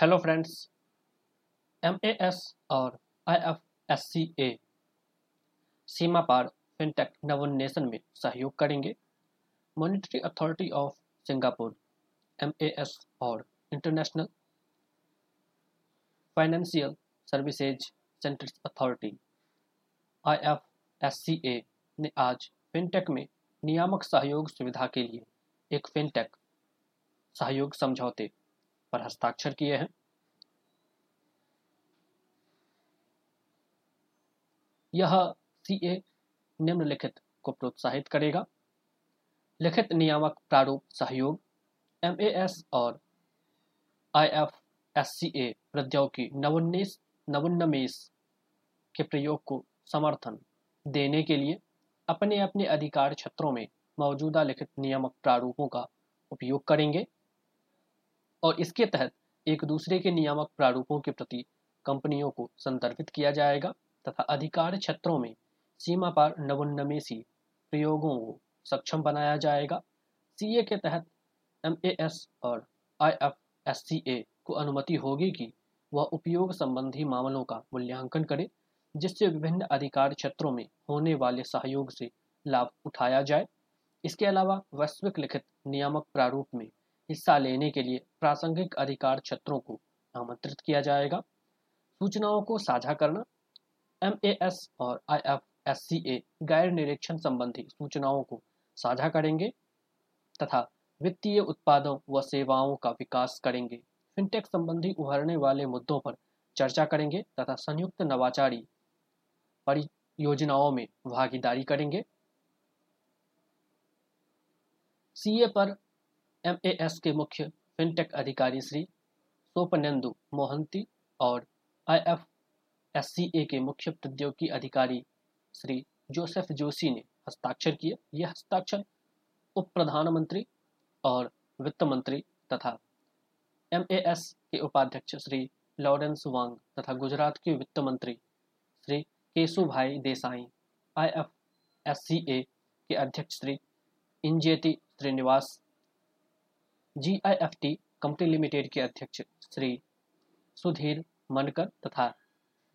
Hello friends M A S और I F S C A सीमा पार fintech नवोन्नेशन में सहयोग करेंगे। Monetary authority of Singapore M A S और international financial services centres authority I F S C A ने आज fintech में नियामक सहयोग सुविधा के लिए एक फिनटेक सहयोग समझौते पर हस्ताक्षर किए हैं। यह सीए निम्नलिखित को प्रोत्साहित करेगा। लिखित नियामक प्रारूप सहयोग एमएएस और आईएफएससीए प्रौद्योगिकी नवोन्नेस नवोन्नमेष के प्रयोग को समर्थन देने के लिए अपने अपने अधिकार क्षेत्रों में मौजूदा लिखित नियामक प्रारूपों का उपयोग करेंगे। और इसके तहत एक दूसरे के नियामक प्रारूपों के प्रति कंपनियों को संदर्भित किया जाएगा तथा अधिकार क्षेत्रों में सीमा पार नवोन्नमेषी प्रयोगों को सक्षम बनाया जाएगा। सीए के तहत एमएएस और आईएफएससीए को अनुमति होगी कि वह उपयोग संबंधी मामलों का मूल्यांकन करे, जिससे विभिन्न अधिकार क्षेत्रों में होने वाले सहयोग से लाभ उठाया जाए। इसके अलावा वैश्विक लिखित नियामक प्रारूप में हिस्सा लेने के लिए प्रासंगिक अधिकार क्षेत्रों को आमंत्रित किया जाएगा। सूचनाओं को साझा करना एमएएस और आई गैर निरीक्षण संबंधी सूचनाओं को साझा करेंगे तथा वित्तीय उत्पादों व सेवाओं का विकास करेंगे। फिनटेक संबंधी उभरने वाले मुद्दों पर चर्चा करेंगे तथा संयुक्त नवाचारी परियोजनाओं में भागीदारी करेंगे। सीए पर एमएएस के मुख्य फिनटेक अधिकारी श्री सोपनेंदु मोहंती और आई आईएफएससीए के मुख्य प्रौद्योगिकी अधिकारी श्री जोसेफ जोशी ने हस्ताक्षर किए। यह हस्ताक्षर उप प्रधानमंत्री और वित्त मंत्री तथा एमएएस के उपाध्यक्ष श्री लॉरेंस वांग तथा गुजरात के वित्त मंत्री श्री केशुभाई देसाई आई आईएफएससीए के अध्यक्ष Shri Injeti Srinivas GIFT company limited के अध्यक्ष श्री सुधीर मनकर तथा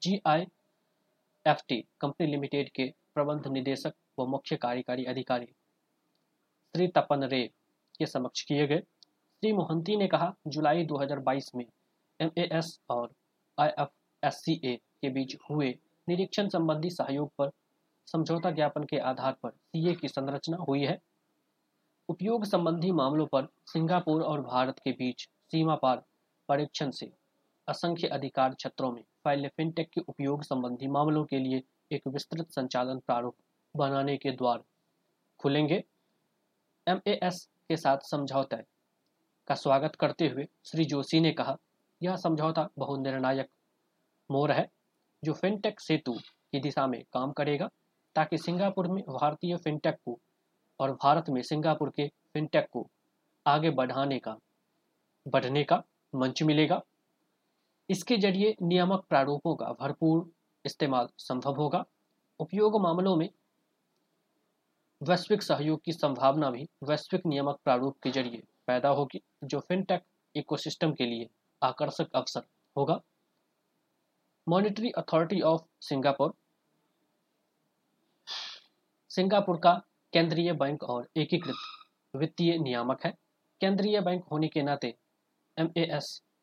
जीआईएफटी कंपनी लिमिटेड के प्रबंध निदेशक व मुख्य कार्यकारी अधिकारी श्री तपन रे के समक्ष किए गए। श्री मोहंती ने कहा, जुलाई 2022 में एमएएस और आईएफएससीए के बीच हुए निरीक्षण संबंधी सहयोग पर समझौता ज्ञापन के आधार पर सीए की संरचना हुई है। उपयोग संबंधी मामलों पर सिंगापुर और भारत के बीच सीमा पार परीक्षण से असंख्य अधिकार क्षेत्रों में फ़ाइल फिनटेक के उपयोग संबंधी मामलों के लिए एक विस्तृत संचालन प्रारूप बनाने के द्वार खुलेंगे। एम के साथ समझौता का स्वागत करते हुए श्री जोशी ने कहा, यह समझौता बहुनिर्णायक मोर है, जो फिनटेक सेतु की दिशा में काम करेगा, ताकि सिंगापुर में भारतीय फिनटेक को और भारत में सिंगापुर के फिनटेक को आगे बढ़ाने का, बढ़ने का मंच मिलेगा। इसके ज़रिए नियामक प्रारूपों का भरपूर इस्तेमाल संभव होगा। उपयोग मामलों में वैश्विक सहयोग की संभावना भी वैश्विक नियामक प्रारूप के ज़रिए पैदा होगी, जो फिनटेक इकोसिस्टम के लिए आकर्षक अवसर होगा। Monetary authority of Singapore Singapore का केंद्रीय बैंक और एकीकृत वित्तीय नियामक है। केंद्रीय बैंक होने के नाते एम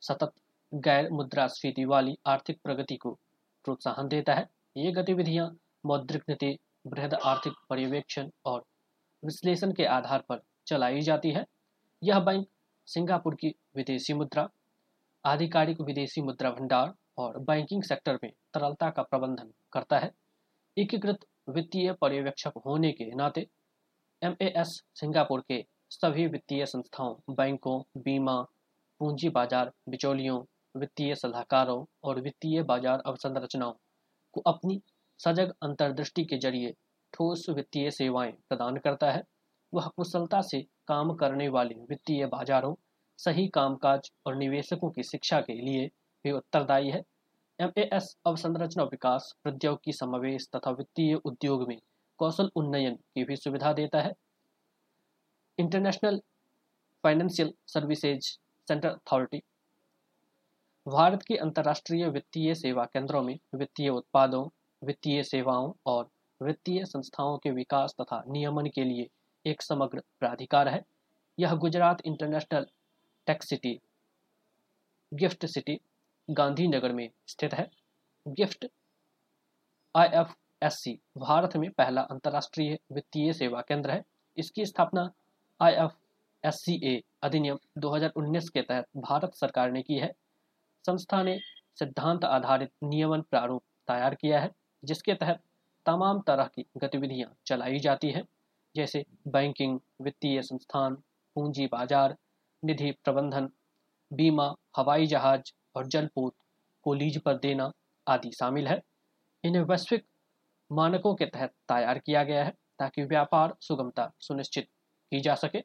सतत गैर मुद्रास्फीति वाली आर्थिक प्रगति को प्रोत्साहन देता है। ये गतिविधियाँ मौद्रिक नीति, बृहद आर्थिक पर्यवेक्षण और विश्लेषण के आधार पर चलाई जाती है। यह बैंक सिंगापुर की विदेशी मुद्रा, आधिकारिक विदेशी मुद्रा भंडार और बैंकिंग सेक्टर में तरलता का प्रबंधन करता है। एकीकृत वित्तीय पर्यवेक्षक होने के नाते एमएएस सिंगापुर के सभी वित्तीय संस्थाओं, बैंकों, बीमा, पूंजी बाज़ार, बिचौलियों, वित्तीय सलाहकारों और वित्तीय बाज़ार अवसंरचनाओं को अपनी सजग अंतर्दृष्टि के ज़रिए ठोस वित्तीय सेवाएँ प्रदान करता है। वह कुशलता से काम करने वाले वित्तीय बाजारों, सही कामकाज और निवेशकों की शिक्षा के लिए भी उत्तरदायी है। एमएएस अवसंरचना विकास, प्रौद्योगिकी समावेश तथा वित्तीय उद्योग में कौशल उन्नयन की भी सुविधा देता है। International financial services centre authority Bharat की अंतर्राष्ट्रीय वित्तीय सेवा केंद्रों में वित्तीय उत्पादों, वित्तीय सेवाओं और वित्तीय संस्थाओं के विकास तथा नियमन के लिए एक समग्र प्राधिकार है। यह Gujarat international tech city GIFT city Gandhinagar में स्थित है। गिफ्ट आईएफएससी भारत में पहला अंतर्राष्ट्रीय वित्तीय सेवा केंद्र है। इसकी स्थापना आई आईएफएससीए अधिनियम 2019 के तहत भारत सरकार ने की है। संस्था ने सिद्धांत आधारित नियमन प्रारूप तैयार किया है, जिसके तहत तमाम तरह की गतिविधियाँ चलाई जाती हैं, जैसे बैंकिंग, वित्तीय संस्थान, पूंजी बाज़ार, निधि प्रबंधन, बीमा, हवाई जहाज़ और जलपोत को लीज पर देना आदि शामिल है। इन्हें वैश्विक मानकों के तहत तैयार किया गया है ताकि व्यापार सुगमता सुनिश्चित की जा सके।